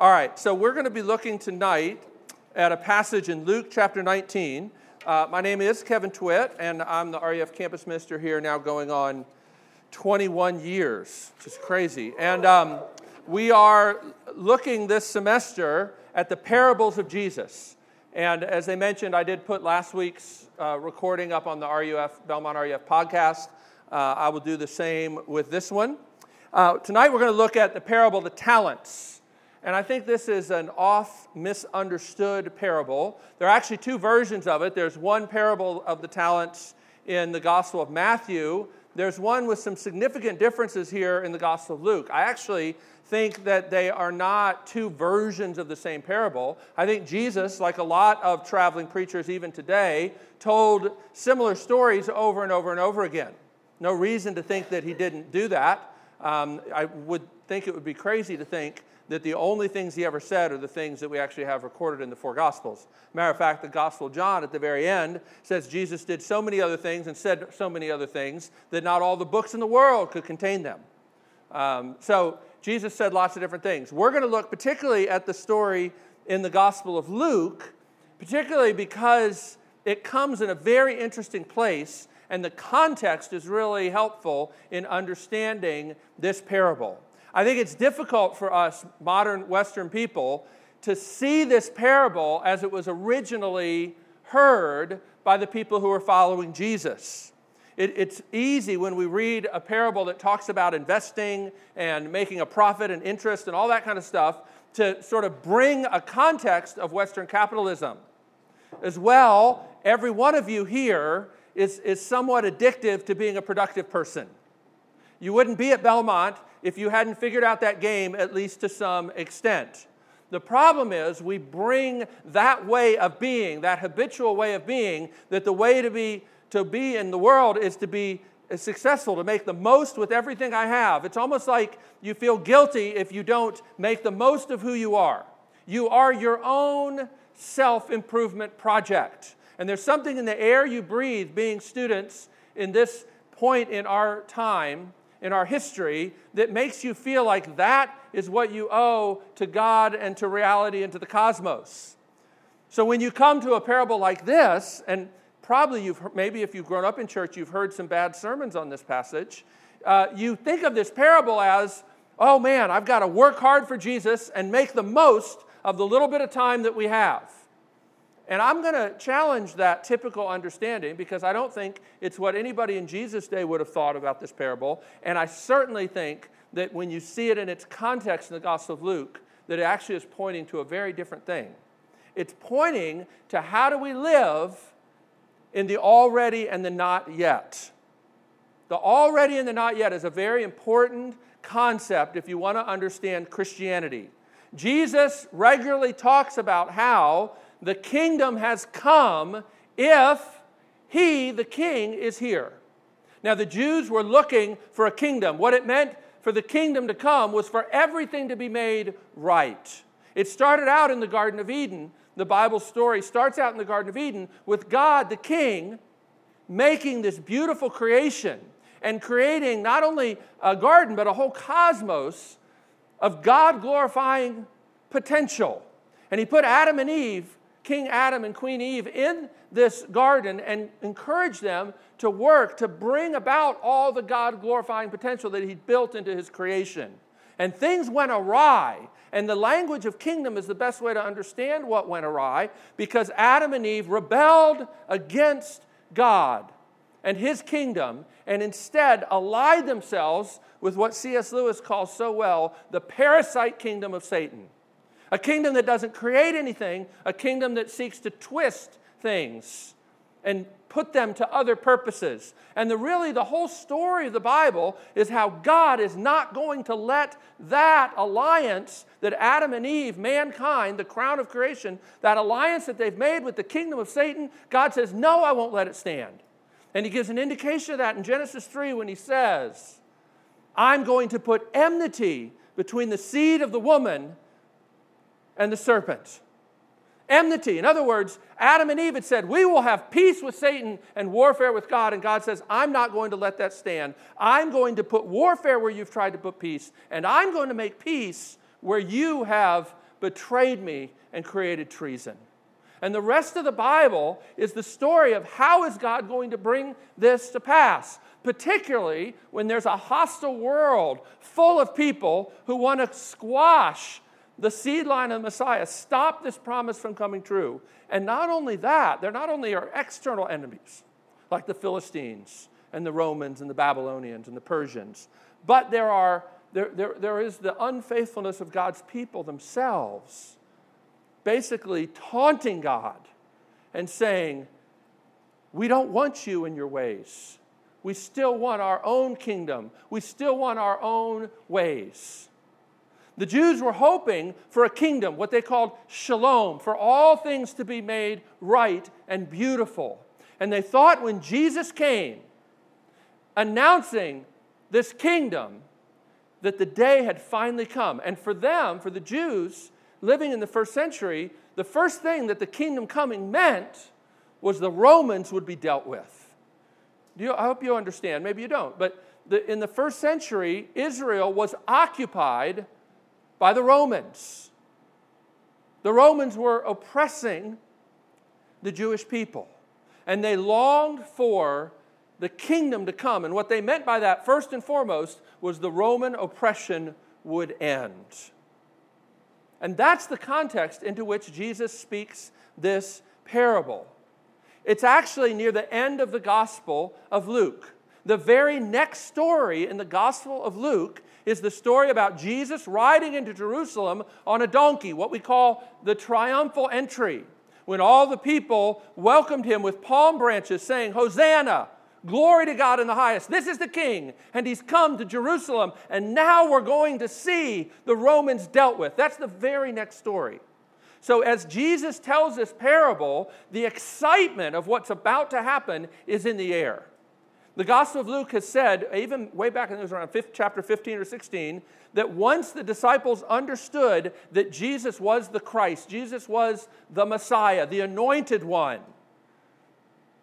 All right, so we're going to be looking tonight at a passage in Luke chapter 19. Uh, my name is Kevin Twit, and I'm the RUF campus minister here now going on 21 years, which is crazy. And um, we are looking this semester at the parables of Jesus. And as they mentioned, I did put last week's uh, recording up on the RUF, Belmont RUF podcast. Uh, I will do the same with this one. Uh, tonight we're going to look at the parable of the talents. And I think this is an oft misunderstood parable. There are actually two versions of it. There's one parable of the talents in the Gospel of Matthew. There's one with some significant differences here in the Gospel of Luke. I actually think that they are not two versions of the same parable. I think Jesus, like a lot of traveling preachers even today, told similar stories over and over and over again. No reason to think that he didn't do that. Um, I would think it would be crazy to think that the only things he ever said are the things that we actually have recorded in the four Gospels. Matter of fact, the Gospel of John at the very end says Jesus did so many other things and said so many other things that not all the books in the world could contain them. Um, so Jesus said lots of different things. We're going to look particularly at the story in the Gospel of Luke, particularly because it comes in a very interesting place, and the context is really helpful in understanding this parable. I think it's difficult for us, modern Western people, to see this parable as it was originally heard by the people who were following Jesus. It, it's easy when we read a parable that talks about investing and making a profit and interest and all that kind of stuff to sort of bring a context of Western capitalism. As well, every one of you here is, is somewhat addictive to being a productive person. You wouldn't be at Belmont if you hadn't figured out that game, at least to some extent. The problem is, we bring that way of being, that habitual way of being, that the way to be, to be in the world is to be successful, to make the most with everything I have. It's almost like you feel guilty if you don't make the most of who you are. You are your own self improvement project. And there's something in the air you breathe, being students in this point in our time, in our history that makes you feel like that is what you owe to God and to reality and to the cosmos. So when you come to a parable like this, and probably you've maybe if you've grown up in church, you've heard some bad sermons on this passage. Uh, you think of this parable as, oh man, I've got to work hard for Jesus and make the most of the little bit of time that we have. And I'm going to challenge that typical understanding because I don't think it's what anybody in Jesus' day would have thought about this parable. And I certainly think that when you see it in its context in the Gospel of Luke, that it actually is pointing to a very different thing. It's pointing to how do we live in the already and the not yet. The already and the not yet is a very important concept if you want to understand Christianity. Jesus regularly talks about how the kingdom has come if he, the king, is here. Now, the Jews were looking for a kingdom. What it meant for the kingdom to come was for everything to be made right. It started out in the Garden of Eden. The Bible story starts out in the Garden of Eden with God, the king, making this beautiful creation and creating not only a garden, but a whole cosmos of God glorifying potential. And he put Adam and Eve King Adam and Queen Eve in this garden and encouraged them to work to bring about all the God glorifying potential that He'd built into His creation. And things went awry. And the language of kingdom is the best way to understand what went awry because Adam and Eve rebelled against God and His kingdom and instead allied themselves with what C.S. Lewis calls so well the parasite kingdom of Satan. A kingdom that doesn't create anything, a kingdom that seeks to twist things and put them to other purposes. And the really the whole story of the Bible is how God is not going to let that alliance that Adam and Eve, mankind, the crown of creation, that alliance that they've made with the kingdom of Satan, God says, "No, I won't let it stand." And he gives an indication of that in Genesis 3 when he says, "I'm going to put enmity between the seed of the woman and the serpent. Enmity. In other words, Adam and Eve had said, We will have peace with Satan and warfare with God. And God says, I'm not going to let that stand. I'm going to put warfare where you've tried to put peace, and I'm going to make peace where you have betrayed me and created treason. And the rest of the Bible is the story of how is God going to bring this to pass, particularly when there's a hostile world full of people who want to squash the seed line of the Messiah, stop this promise from coming true. And not only that, they're not only our external enemies, like the Philistines and the Romans and the Babylonians and the Persians, but there, are, there, there, there is the unfaithfulness of God's people themselves basically taunting God and saying, We don't want you in your ways. We still want our own kingdom. We still want our own ways. The Jews were hoping for a kingdom, what they called shalom, for all things to be made right and beautiful. And they thought when Jesus came, announcing this kingdom, that the day had finally come. And for them, for the Jews, living in the first century, the first thing that the kingdom coming meant was the Romans would be dealt with. You, I hope you understand. Maybe you don't. But the, in the first century, Israel was occupied by the Romans. The Romans were oppressing the Jewish people, and they longed for the kingdom to come. And what they meant by that, first and foremost, was the Roman oppression would end. And that's the context into which Jesus speaks this parable. It's actually near the end of the Gospel of Luke. The very next story in the Gospel of Luke is the story about Jesus riding into Jerusalem on a donkey, what we call the triumphal entry, when all the people welcomed him with palm branches, saying, Hosanna! Glory to God in the highest. This is the king, and he's come to Jerusalem, and now we're going to see the Romans dealt with. That's the very next story. So, as Jesus tells this parable, the excitement of what's about to happen is in the air. The Gospel of Luke has said, even way back in it was around fifth, chapter 15 or 16, that once the disciples understood that Jesus was the Christ, Jesus was the Messiah, the anointed one,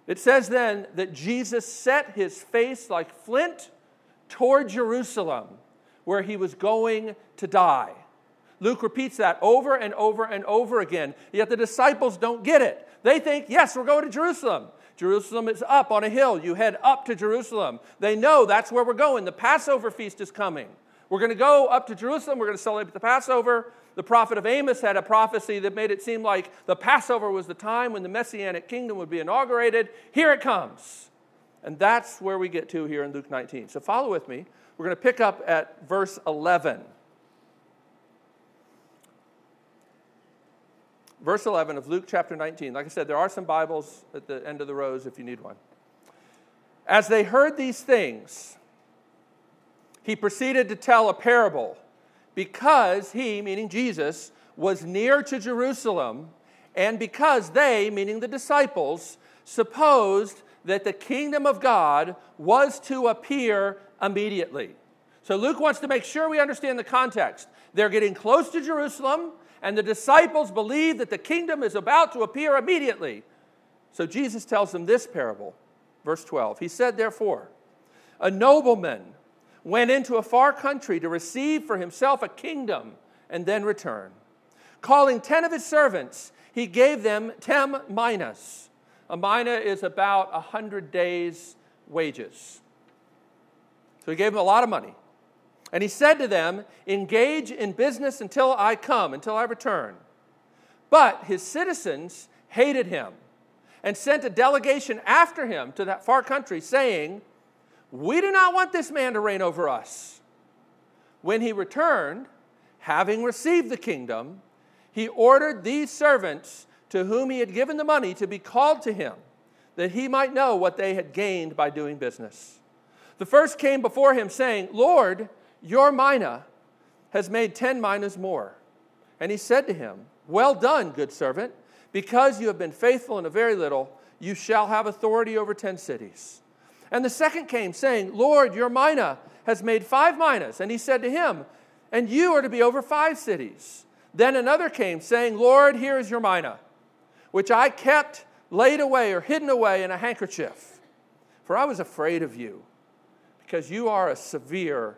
it says then that Jesus set his face like flint toward Jerusalem, where he was going to die. Luke repeats that over and over and over again. Yet the disciples don't get it. They think, yes, we're going to Jerusalem. Jerusalem is up on a hill. You head up to Jerusalem. They know that's where we're going. The Passover feast is coming. We're going to go up to Jerusalem. We're going to celebrate the Passover. The prophet of Amos had a prophecy that made it seem like the Passover was the time when the Messianic kingdom would be inaugurated. Here it comes. And that's where we get to here in Luke 19. So follow with me. We're going to pick up at verse 11. Verse 11 of Luke chapter 19. Like I said, there are some Bibles at the end of the rows if you need one. As they heard these things, he proceeded to tell a parable because he, meaning Jesus, was near to Jerusalem, and because they, meaning the disciples, supposed that the kingdom of God was to appear immediately. So Luke wants to make sure we understand the context. They're getting close to Jerusalem, and the disciples believe that the kingdom is about to appear immediately. So Jesus tells them this parable, verse 12. He said, Therefore, a nobleman went into a far country to receive for himself a kingdom and then return. Calling ten of his servants, he gave them ten minas. A mina is about a hundred days' wages. So he gave them a lot of money. And he said to them, Engage in business until I come, until I return. But his citizens hated him and sent a delegation after him to that far country, saying, we do not want this man to reign over us. When he returned, having received the kingdom, he ordered these servants to whom he had given the money to be called to him, that he might know what they had gained by doing business. The first came before him, saying, Lord, your mina has made ten minas more. And he said to him, Well done, good servant, because you have been faithful in a very little, you shall have authority over ten cities. And the second came, saying, Lord, your mina has made five minas. And he said to him, And you are to be over five cities. Then another came, saying, Lord, here is your mina, which I kept laid away or hidden away in a handkerchief. For I was afraid of you, because you are a severe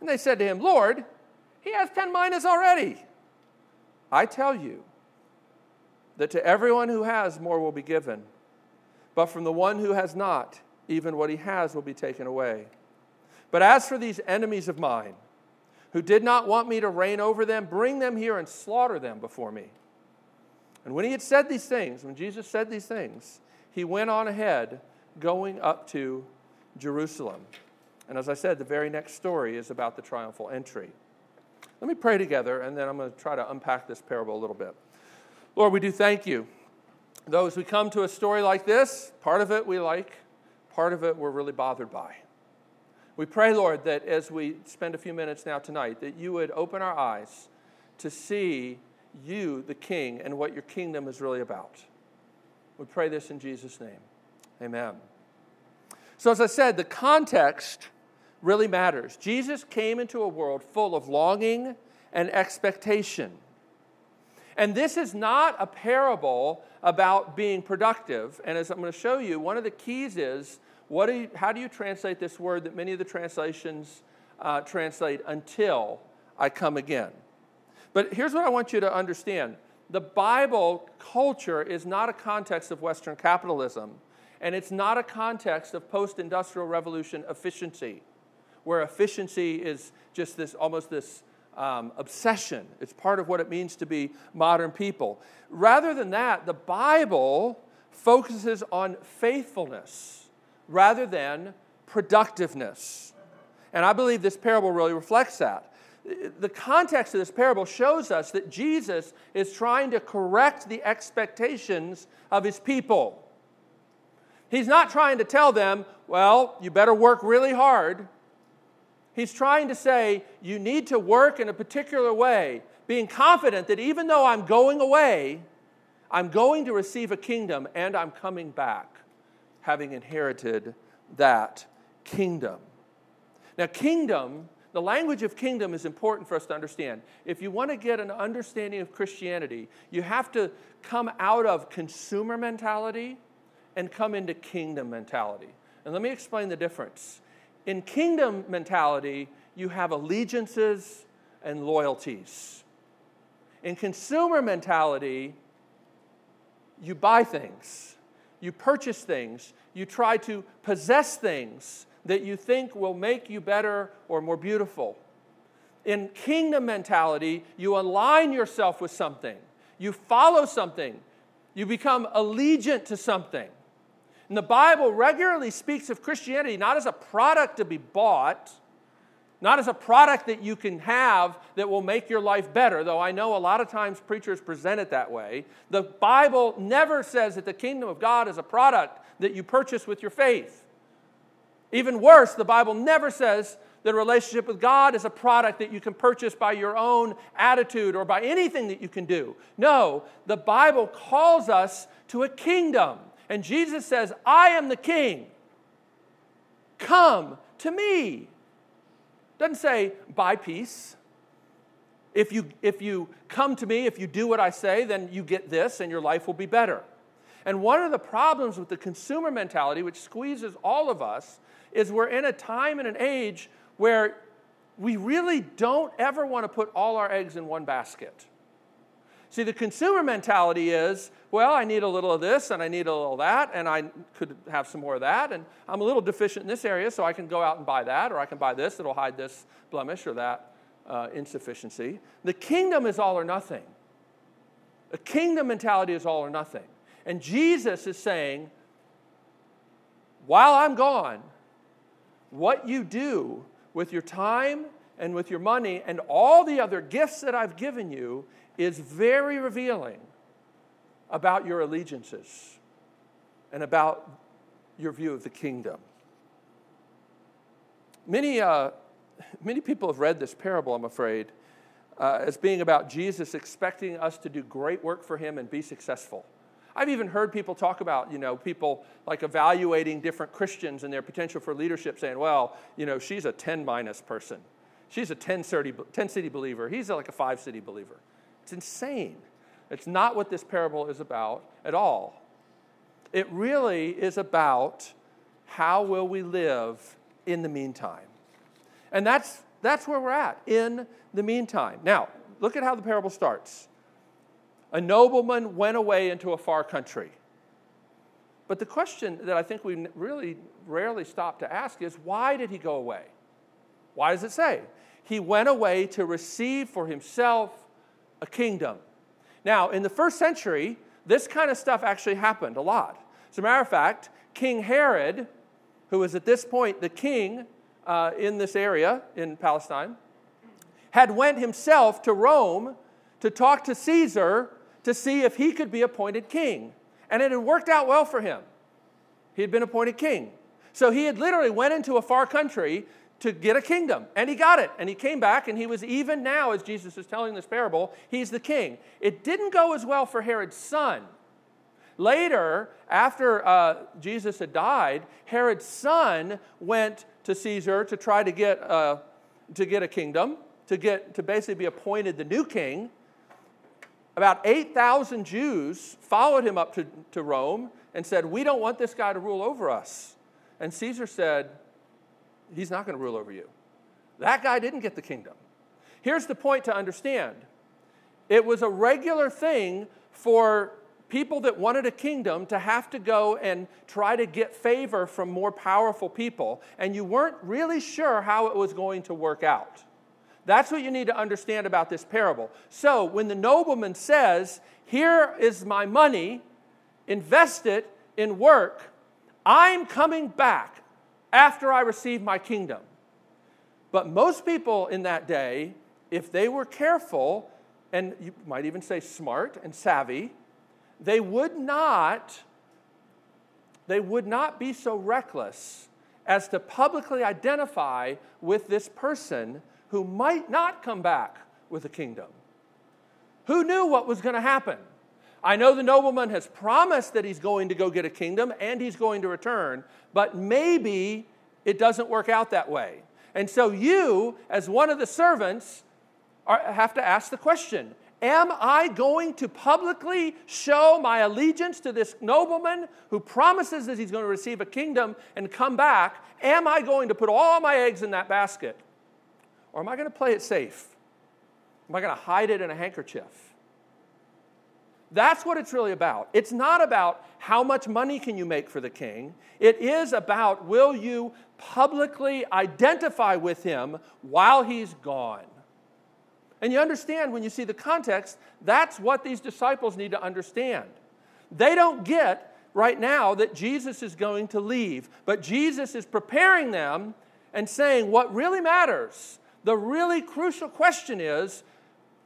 And they said to him, Lord, he has ten minas already. I tell you that to everyone who has, more will be given. But from the one who has not, even what he has will be taken away. But as for these enemies of mine, who did not want me to reign over them, bring them here and slaughter them before me. And when he had said these things, when Jesus said these things, he went on ahead, going up to Jerusalem. And as I said, the very next story is about the triumphal entry. Let me pray together, and then I'm going to try to unpack this parable a little bit. Lord, we do thank you. As we come to a story like this, part of it we like, part of it we're really bothered by. We pray, Lord, that as we spend a few minutes now tonight, that you would open our eyes to see you, the King, and what your kingdom is really about. We pray this in Jesus' name. Amen. So, as I said, the context really matters. Jesus came into a world full of longing and expectation. And this is not a parable about being productive. And as I'm going to show you, one of the keys is what do you, how do you translate this word that many of the translations uh, translate until I come again? But here's what I want you to understand the Bible culture is not a context of Western capitalism, and it's not a context of post industrial revolution efficiency where efficiency is just this almost this um, obsession. It's part of what it means to be modern people. Rather than that, the Bible focuses on faithfulness rather than productiveness. And I believe this parable really reflects that. The context of this parable shows us that Jesus is trying to correct the expectations of his people. He's not trying to tell them, well, you better work really hard He's trying to say, you need to work in a particular way, being confident that even though I'm going away, I'm going to receive a kingdom and I'm coming back, having inherited that kingdom. Now, kingdom, the language of kingdom is important for us to understand. If you want to get an understanding of Christianity, you have to come out of consumer mentality and come into kingdom mentality. And let me explain the difference. In kingdom mentality, you have allegiances and loyalties. In consumer mentality, you buy things, you purchase things, you try to possess things that you think will make you better or more beautiful. In kingdom mentality, you align yourself with something, you follow something, you become allegiant to something. And the Bible regularly speaks of Christianity not as a product to be bought, not as a product that you can have that will make your life better, though I know a lot of times preachers present it that way. The Bible never says that the kingdom of God is a product that you purchase with your faith. Even worse, the Bible never says that a relationship with God is a product that you can purchase by your own attitude or by anything that you can do. No, the Bible calls us to a kingdom. And Jesus says, I am the king. Come to me. Doesn't say, buy peace. If you, if you come to me, if you do what I say, then you get this and your life will be better. And one of the problems with the consumer mentality, which squeezes all of us, is we're in a time and an age where we really don't ever want to put all our eggs in one basket. See, the consumer mentality is, well, I need a little of this and I need a little of that, and I could have some more of that, and I'm a little deficient in this area, so I can go out and buy that, or I can buy this that'll hide this blemish or that uh, insufficiency. The kingdom is all or nothing. The kingdom mentality is all or nothing. And Jesus is saying, while I'm gone, what you do with your time and with your money and all the other gifts that I've given you is very revealing about your allegiances and about your view of the kingdom. Many, uh, many people have read this parable, I'm afraid, uh, as being about Jesus expecting us to do great work for him and be successful. I've even heard people talk about, you know, people like evaluating different Christians and their potential for leadership, saying, well, you know, she's a 10 minas person. She's a 10 city, 10 city believer. He's like a five city believer. It's insane. It's not what this parable is about at all. It really is about how will we live in the meantime. And that's, that's where we're at, in the meantime. Now, look at how the parable starts. A nobleman went away into a far country. But the question that I think we really rarely stop to ask is why did he go away? Why does it say? He went away to receive for himself a kingdom. Now, in the first century, this kind of stuff actually happened a lot. As a matter of fact, King Herod, who was at this point the king uh, in this area in Palestine, had went himself to Rome to talk to Caesar to see if he could be appointed king. And it had worked out well for him. He had been appointed king. So he had literally went into a far country to get a kingdom. And he got it. And he came back, and he was even now, as Jesus is telling this parable, he's the king. It didn't go as well for Herod's son. Later, after uh, Jesus had died, Herod's son went to Caesar to try to get, uh, to get a kingdom, to, get, to basically be appointed the new king. About 8,000 Jews followed him up to, to Rome and said, We don't want this guy to rule over us. And Caesar said, he's not going to rule over you. That guy didn't get the kingdom. Here's the point to understand it was a regular thing for people that wanted a kingdom to have to go and try to get favor from more powerful people, and you weren't really sure how it was going to work out. That's what you need to understand about this parable. So, when the nobleman says, Here is my money, invest it in work, I'm coming back after I receive my kingdom. But most people in that day, if they were careful, and you might even say smart and savvy, they would not they would not be so reckless as to publicly identify with this person who might not come back with a kingdom. Who knew what was going to happen? I know the nobleman has promised that he's going to go get a kingdom and he's going to return, but maybe it doesn't work out that way. And so you, as one of the servants, are, have to ask the question Am I going to publicly show my allegiance to this nobleman who promises that he's going to receive a kingdom and come back? Am I going to put all my eggs in that basket? Or am I going to play it safe? Am I going to hide it in a handkerchief? That's what it's really about. It's not about how much money can you make for the king. It is about will you publicly identify with him while he's gone. And you understand when you see the context, that's what these disciples need to understand. They don't get right now that Jesus is going to leave, but Jesus is preparing them and saying what really matters. The really crucial question is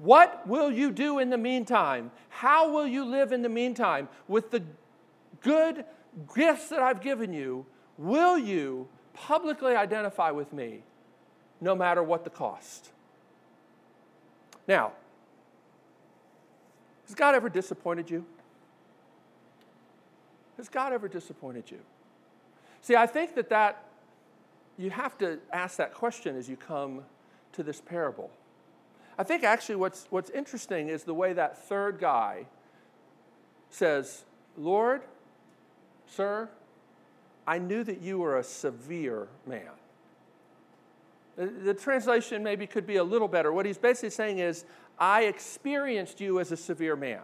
what will you do in the meantime? How will you live in the meantime? With the good gifts that I've given you, will you publicly identify with me no matter what the cost? Now, has God ever disappointed you? Has God ever disappointed you? See, I think that that you have to ask that question as you come to this parable. I think actually what's, what's interesting is the way that third guy says, Lord, sir, I knew that you were a severe man. The, the translation maybe could be a little better. What he's basically saying is, I experienced you as a severe man.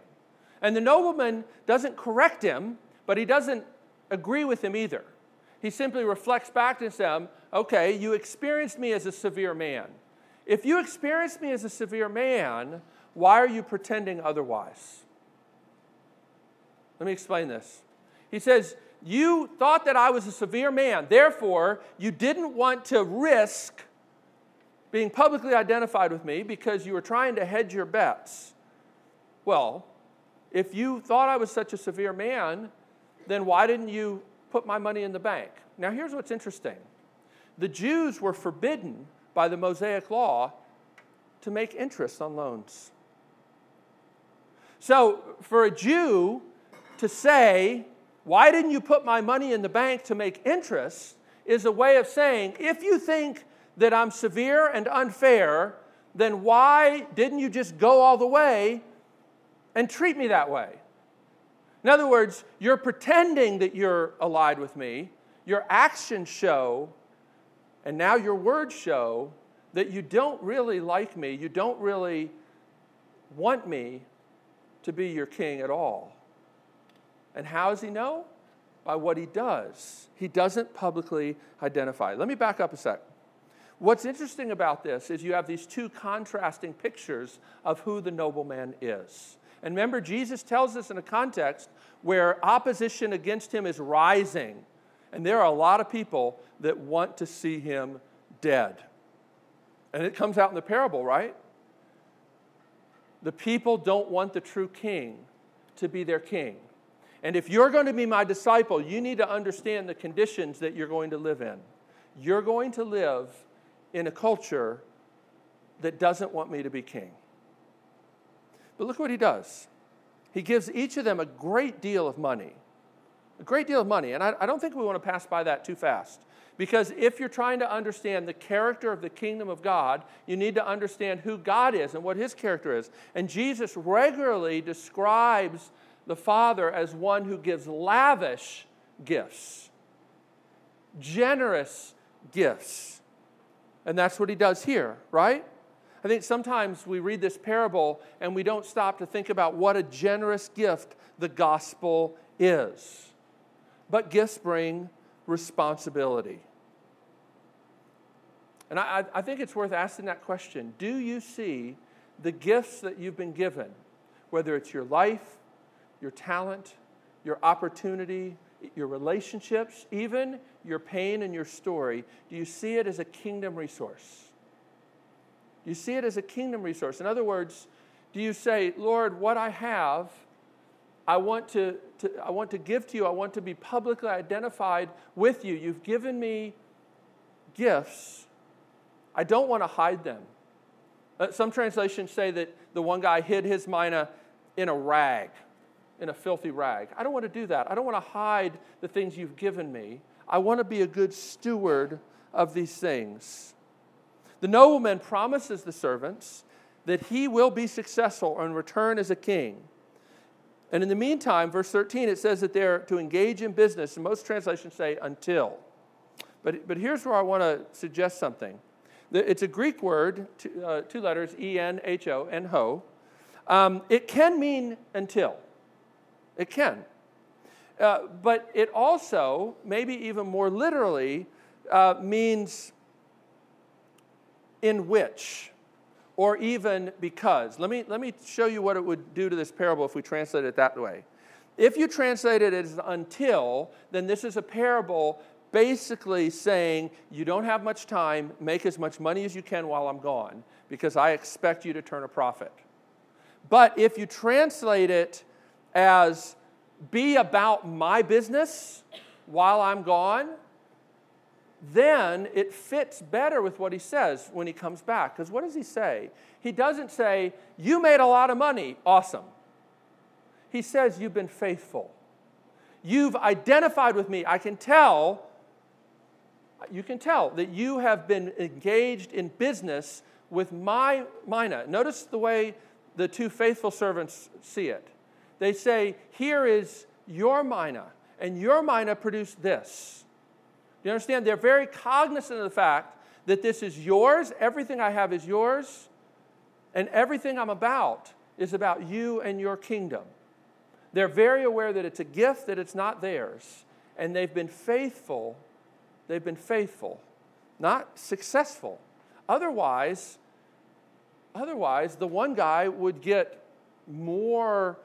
And the nobleman doesn't correct him, but he doesn't agree with him either. He simply reflects back to him, okay, you experienced me as a severe man. If you experience me as a severe man, why are you pretending otherwise? Let me explain this. He says, You thought that I was a severe man, therefore, you didn't want to risk being publicly identified with me because you were trying to hedge your bets. Well, if you thought I was such a severe man, then why didn't you put my money in the bank? Now, here's what's interesting the Jews were forbidden by the Mosaic law to make interest on loans. So, for a Jew to say, Why didn't you put my money in the bank to make interest? is a way of saying, If you think that I'm severe and unfair, then why didn't you just go all the way and treat me that way? In other words, you're pretending that you're allied with me, your actions show, and now your words show that you don't really like me, you don't really want me to be your king at all. And how does he know? By what he does. He doesn't publicly identify. Let me back up a sec. What's interesting about this is you have these two contrasting pictures of who the nobleman is. And remember, Jesus tells us in a context where opposition against him is rising. And there are a lot of people that want to see him dead. And it comes out in the parable, right? The people don't want the true king to be their king. And if you're going to be my disciple, you need to understand the conditions that you're going to live in. You're going to live in a culture that doesn't want me to be king. But look what he does. He gives each of them a great deal of money. A great deal of money. And I, I don't think we want to pass by that too fast. Because if you're trying to understand the character of the kingdom of God, you need to understand who God is and what his character is. And Jesus regularly describes the Father as one who gives lavish gifts, generous gifts. And that's what he does here, right? I think sometimes we read this parable and we don't stop to think about what a generous gift the gospel is. But gifts bring responsibility. And I, I think it's worth asking that question Do you see the gifts that you've been given, whether it's your life, your talent, your opportunity, your relationships, even your pain and your story? Do you see it as a kingdom resource? Do you see it as a kingdom resource. In other words, do you say, Lord, what I have, I want to, to, I want to give to you, I want to be publicly identified with you. You've given me gifts. I don't want to hide them. Uh, some translations say that the one guy hid his mina in a rag, in a filthy rag. I don't want to do that. I don't want to hide the things you've given me. I want to be a good steward of these things. The nobleman promises the servants that he will be successful and return as a king. And in the meantime, verse 13, it says that they're to engage in business, and most translations say until. But, but here's where I want to suggest something. It's a Greek word, two, uh, two letters, E N H O, and ho. Um, it can mean until. It can. Uh, but it also, maybe even more literally, uh, means in which, or even because. Let me, let me show you what it would do to this parable if we translate it that way. If you translate it as until, then this is a parable basically saying, You don't have much time, make as much money as you can while I'm gone, because I expect you to turn a profit. But if you translate it as, Be about my business while I'm gone, then it fits better with what he says when he comes back. Because what does he say? He doesn't say, You made a lot of money, awesome. He says, You've been faithful. You've identified with me. I can tell, you can tell that you have been engaged in business with my mina. Notice the way the two faithful servants see it. They say, Here is your mina, and your mina produced this. You understand? They're very cognizant of the fact that this is yours, everything I have is yours, and everything I'm about is about you and your kingdom. They're very aware that it's a gift, that it's not theirs, and they've been faithful. They've been faithful, not successful. Otherwise, otherwise, the one guy would get more,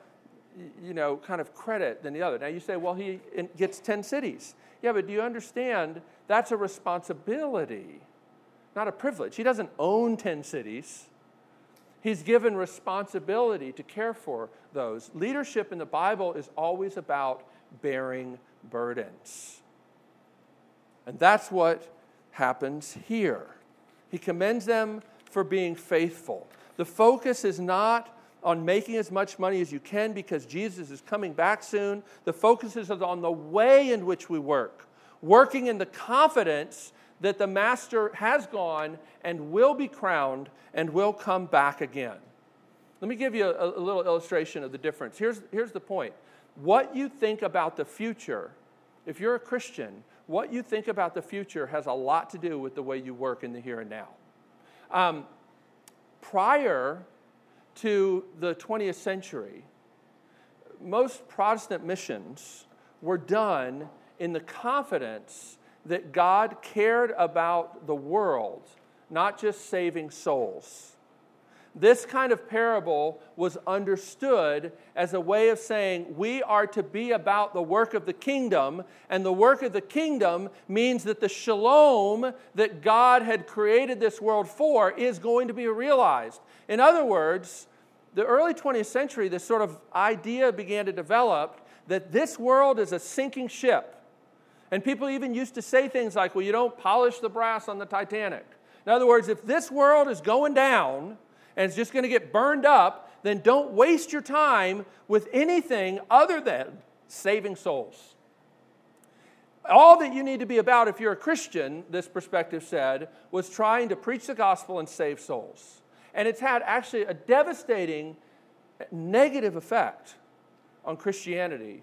you know, kind of credit than the other. Now you say, well, he gets 10 cities. Yeah, but do you understand that's a responsibility, not a privilege? He doesn't own 10 cities. He's given responsibility to care for those. Leadership in the Bible is always about bearing burdens. And that's what happens here. He commends them for being faithful. The focus is not on making as much money as you can because Jesus is coming back soon. The focus is on the way in which we work, working in the confidence that the Master has gone and will be crowned and will come back again. Let me give you a, a little illustration of the difference. Here's, here's the point what you think about the future, if you're a Christian, what you think about the future has a lot to do with the way you work in the here and now. Um, prior to the 20th century, most Protestant missions were done in the confidence that God cared about the world, not just saving souls. This kind of parable was understood as a way of saying we are to be about the work of the kingdom, and the work of the kingdom means that the shalom that God had created this world for is going to be realized. In other words, the early 20th century, this sort of idea began to develop that this world is a sinking ship. And people even used to say things like, well, you don't polish the brass on the Titanic. In other words, if this world is going down, and it's just going to get burned up, then don't waste your time with anything other than saving souls. All that you need to be about if you're a Christian, this perspective said, was trying to preach the gospel and save souls. And it's had actually a devastating negative effect on Christianity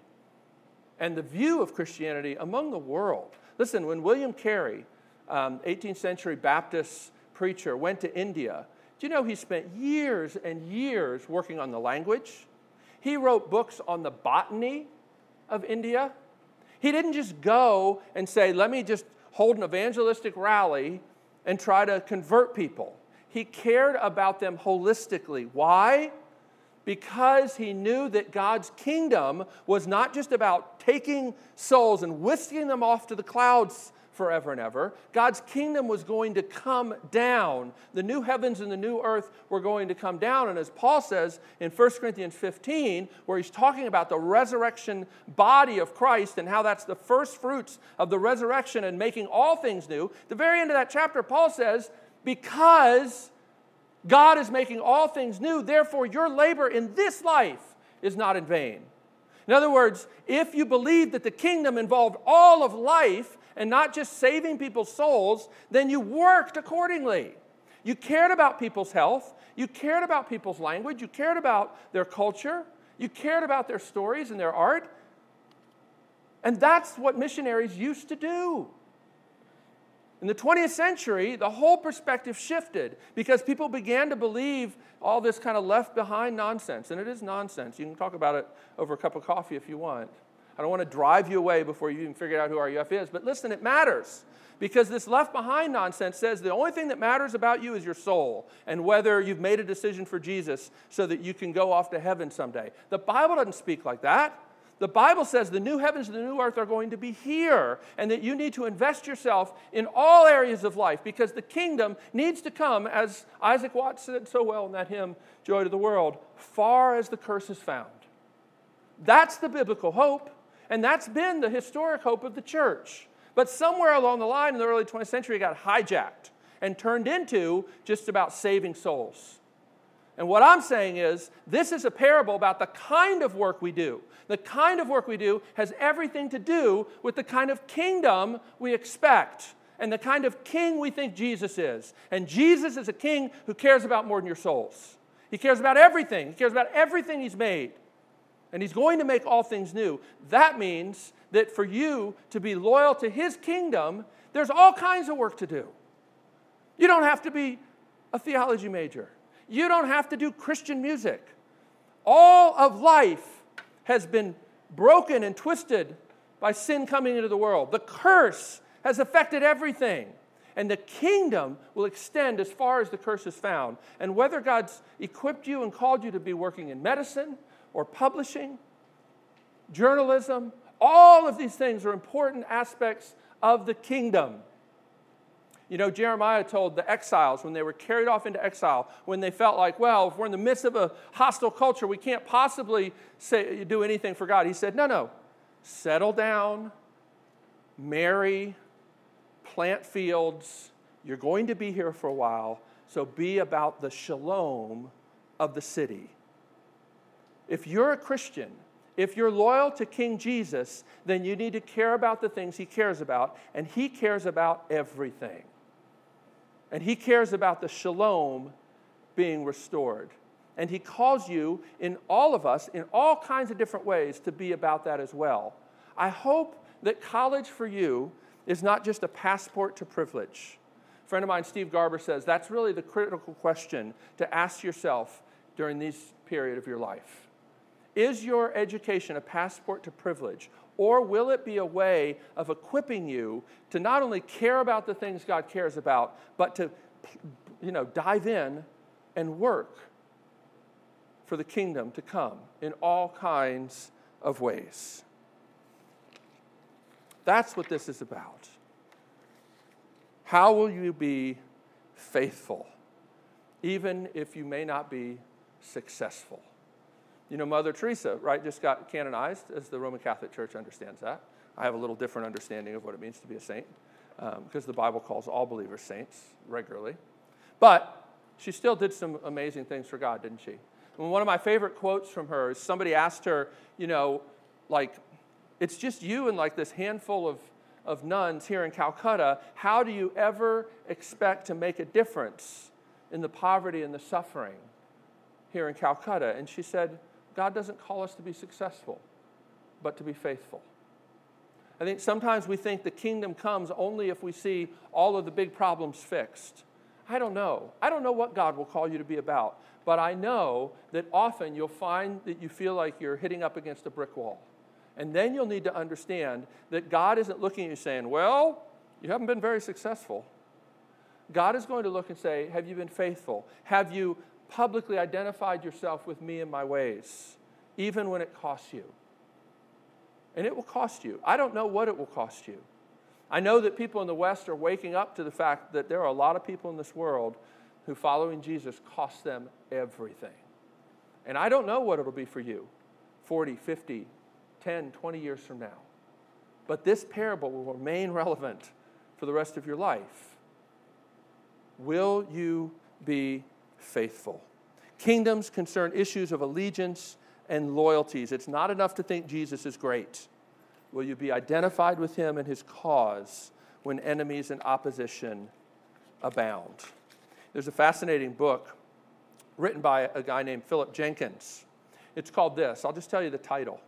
and the view of Christianity among the world. Listen, when William Carey, um, 18th century Baptist preacher, went to India, do you know he spent years and years working on the language? He wrote books on the botany of India. He didn't just go and say, let me just hold an evangelistic rally and try to convert people. He cared about them holistically. Why? Because he knew that God's kingdom was not just about taking souls and whisking them off to the clouds forever and ever. God's kingdom was going to come down. The new heavens and the new earth were going to come down. And as Paul says in 1 Corinthians 15, where he's talking about the resurrection body of Christ and how that's the first fruits of the resurrection and making all things new, the very end of that chapter, Paul says, because God is making all things new, therefore your labor in this life is not in vain. In other words, if you believe that the kingdom involved all of life, and not just saving people's souls, then you worked accordingly. You cared about people's health, you cared about people's language, you cared about their culture, you cared about their stories and their art. And that's what missionaries used to do. In the 20th century, the whole perspective shifted because people began to believe all this kind of left behind nonsense. And it is nonsense. You can talk about it over a cup of coffee if you want. I don't want to drive you away before you even figure out who RUF is. But listen, it matters because this left behind nonsense says the only thing that matters about you is your soul and whether you've made a decision for Jesus so that you can go off to heaven someday. The Bible doesn't speak like that. The Bible says the new heavens and the new earth are going to be here, and that you need to invest yourself in all areas of life because the kingdom needs to come, as Isaac Watts said so well in that hymn, Joy to the World, far as the curse is found. That's the biblical hope. And that's been the historic hope of the church. But somewhere along the line in the early 20th century, it got hijacked and turned into just about saving souls. And what I'm saying is, this is a parable about the kind of work we do. The kind of work we do has everything to do with the kind of kingdom we expect and the kind of king we think Jesus is. And Jesus is a king who cares about more than your souls. He cares about everything, he cares about everything he's made and he's going to make all things new. That means that for you to be loyal to his kingdom, there's all kinds of work to do. You don't have to be a theology major, you don't have to do Christian music. All of life has been broken and twisted by sin coming into the world. The curse has affected everything. And the kingdom will extend as far as the curse is found. And whether God's equipped you and called you to be working in medicine, or publishing, journalism, all of these things are important aspects of the kingdom. You know, Jeremiah told the exiles when they were carried off into exile, when they felt like, well, if we're in the midst of a hostile culture, we can't possibly say, do anything for God. He said, no, no, settle down, marry, plant fields. You're going to be here for a while. So be about the shalom of the city. If you're a Christian, if you're loyal to King Jesus, then you need to care about the things he cares about, and he cares about everything. And he cares about the shalom being restored. And he calls you in all of us, in all kinds of different ways, to be about that as well. I hope that college for you is not just a passport to privilege. A friend of mine, Steve Garber, says that's really the critical question to ask yourself during this period of your life. Is your education a passport to privilege, or will it be a way of equipping you to not only care about the things God cares about, but to you know, dive in and work for the kingdom to come in all kinds of ways? That's what this is about. How will you be faithful, even if you may not be successful? You know, Mother Teresa, right, just got canonized as the Roman Catholic Church understands that. I have a little different understanding of what it means to be a saint because um, the Bible calls all believers saints regularly. But she still did some amazing things for God, didn't she? And one of my favorite quotes from her is somebody asked her, you know, like, it's just you and like this handful of, of nuns here in Calcutta. How do you ever expect to make a difference in the poverty and the suffering here in Calcutta? And she said, God doesn't call us to be successful, but to be faithful. I think sometimes we think the kingdom comes only if we see all of the big problems fixed. I don't know. I don't know what God will call you to be about, but I know that often you'll find that you feel like you're hitting up against a brick wall. And then you'll need to understand that God isn't looking at you saying, Well, you haven't been very successful. God is going to look and say, Have you been faithful? Have you publicly identified yourself with me and my ways, even when it costs you? And it will cost you. I don't know what it will cost you. I know that people in the West are waking up to the fact that there are a lot of people in this world who following Jesus costs them everything. And I don't know what it'll be for you 40, 50, 10, 20 years from now. But this parable will remain relevant for the rest of your life. Will you be faithful? Kingdoms concern issues of allegiance and loyalties. It's not enough to think Jesus is great. Will you be identified with him and his cause when enemies and opposition abound? There's a fascinating book written by a guy named Philip Jenkins. It's called this. I'll just tell you the title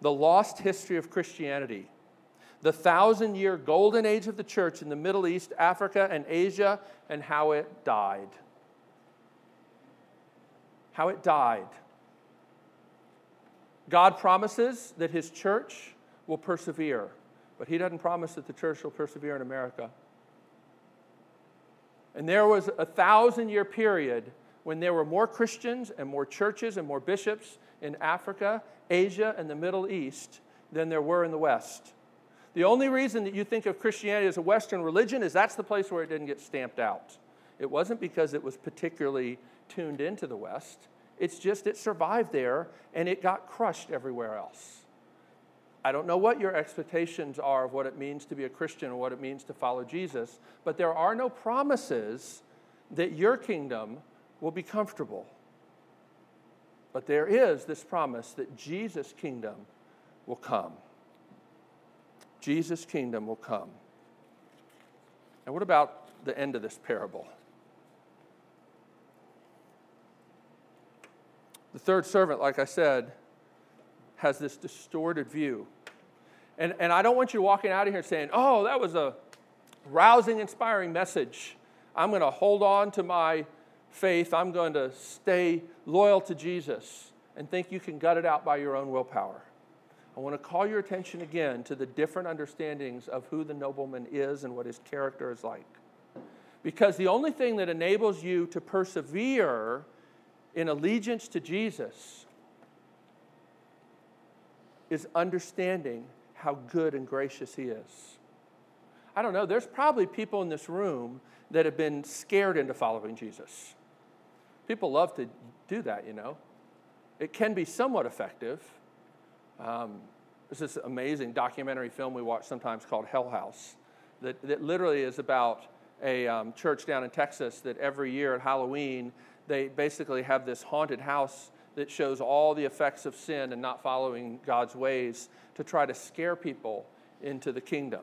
the lost history of Christianity, the thousand year golden age of the church in the Middle East, Africa, and Asia, and how it died. How it died. God promises that his church will persevere, but he doesn't promise that the church will persevere in America. And there was a thousand year period when there were more Christians and more churches and more bishops in Africa, Asia, and the Middle East than there were in the West. The only reason that you think of Christianity as a Western religion is that's the place where it didn't get stamped out. It wasn't because it was particularly tuned into the West, it's just it survived there and it got crushed everywhere else. I don't know what your expectations are of what it means to be a Christian or what it means to follow Jesus, but there are no promises that your kingdom will be comfortable. But there is this promise that Jesus' kingdom will come. Jesus' kingdom will come. And what about the end of this parable? The third servant, like I said, has this distorted view. And, and I don't want you walking out of here saying, oh, that was a rousing, inspiring message. I'm going to hold on to my faith, I'm going to stay loyal to Jesus and think you can gut it out by your own willpower. I want to call your attention again to the different understandings of who the nobleman is and what his character is like. Because the only thing that enables you to persevere in allegiance to Jesus is understanding how good and gracious he is. I don't know, there's probably people in this room that have been scared into following Jesus. People love to do that, you know. It can be somewhat effective. Um, there's this amazing documentary film we watch sometimes called Hell House that, that literally is about a um, church down in Texas that every year at Halloween, they basically have this haunted house that shows all the effects of sin and not following God's ways to try to scare people into the kingdom.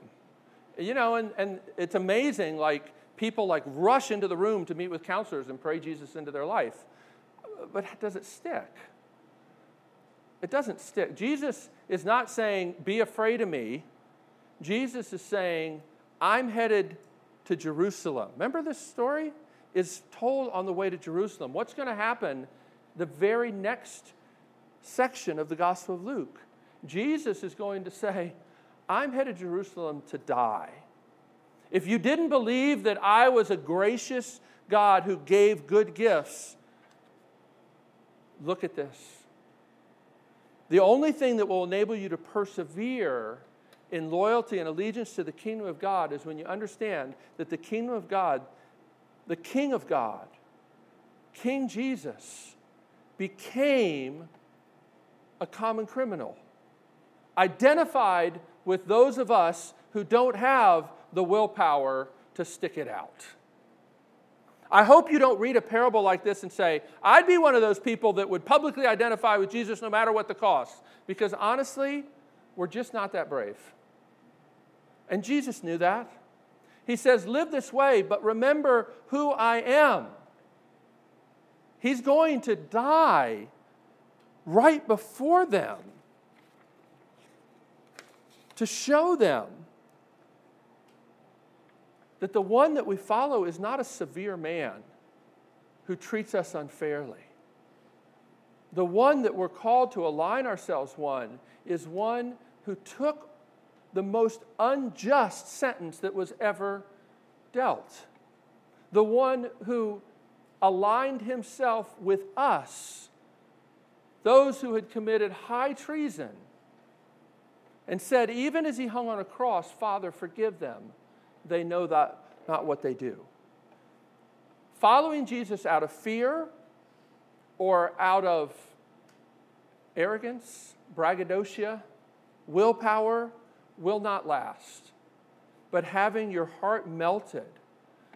You know, and, and it's amazing, like, people like rush into the room to meet with counselors and pray Jesus into their life. But does it stick? It doesn't stick. Jesus is not saying, be afraid of me. Jesus is saying, I'm headed to Jerusalem. Remember this story? Is told on the way to Jerusalem. What's going to happen the very next section of the Gospel of Luke? Jesus is going to say, I'm headed to Jerusalem to die. If you didn't believe that I was a gracious God who gave good gifts, look at this. The only thing that will enable you to persevere in loyalty and allegiance to the kingdom of God is when you understand that the kingdom of God, the King of God, King Jesus, became a common criminal, identified with those of us who don't have the willpower to stick it out. I hope you don't read a parable like this and say, I'd be one of those people that would publicly identify with Jesus no matter what the cost. Because honestly, we're just not that brave. And Jesus knew that. He says, Live this way, but remember who I am. He's going to die right before them to show them that the one that we follow is not a severe man who treats us unfairly. The one that we're called to align ourselves one is one who took the most unjust sentence that was ever dealt. The one who aligned himself with us, those who had committed high treason, and said, even as he hung on a cross, Father, forgive them they know that not what they do. Following Jesus out of fear or out of arrogance, braggadocio, willpower will not last. But having your heart melted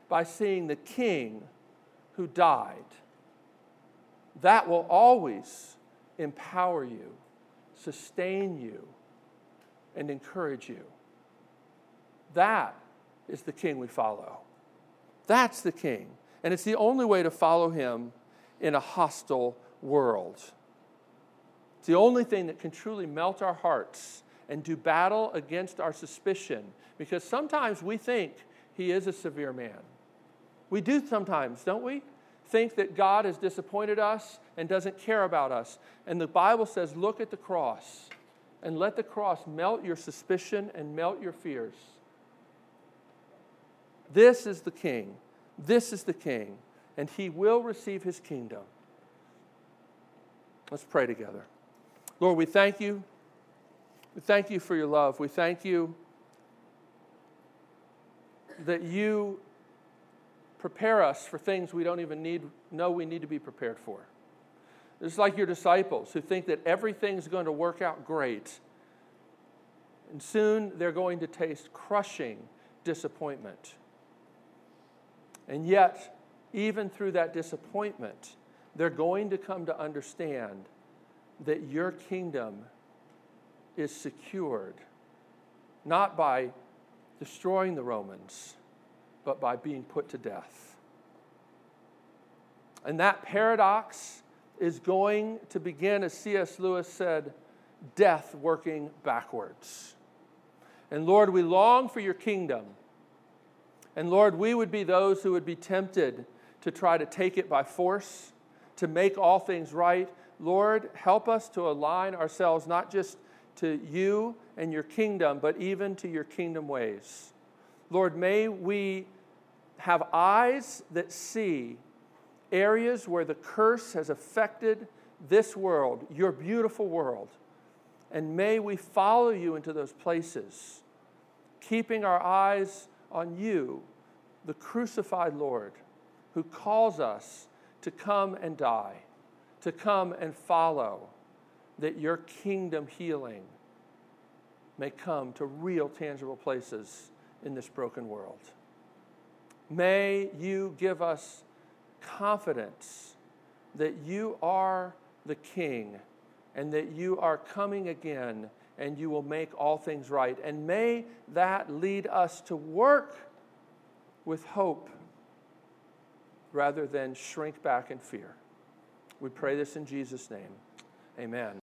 by seeing the King who died, that will always empower you, sustain you, and encourage you. That is the king we follow. That's the king. And it's the only way to follow him in a hostile world. It's the only thing that can truly melt our hearts and do battle against our suspicion. Because sometimes we think he is a severe man. We do sometimes, don't we? Think that God has disappointed us and doesn't care about us. And the Bible says, look at the cross and let the cross melt your suspicion and melt your fears. This is the king. This is the king. And he will receive his kingdom. Let's pray together. Lord, we thank you. We thank you for your love. We thank you that you prepare us for things we don't even need know we need to be prepared for. It's like your disciples who think that everything's going to work out great. And soon they're going to taste crushing disappointment. And yet, even through that disappointment, they're going to come to understand that your kingdom is secured not by destroying the Romans, but by being put to death. And that paradox is going to begin, as C.S. Lewis said, death working backwards. And Lord, we long for your kingdom and Lord, we would be those who would be tempted to try to take it by force, to make all things right. Lord, help us to align ourselves not just to you and your kingdom, but even to your kingdom ways. Lord, may we have eyes that see areas where the curse has affected this world, your beautiful world. And may we follow you into those places, keeping our eyes on you, the crucified Lord, who calls us to come and die, to come and follow, that your kingdom healing may come to real, tangible places in this broken world. May you give us confidence that you are the King and that you are coming again and you will make all things right. And may that lead us to work with hope rather than shrink back in fear. We pray this in Jesus' name. Amen.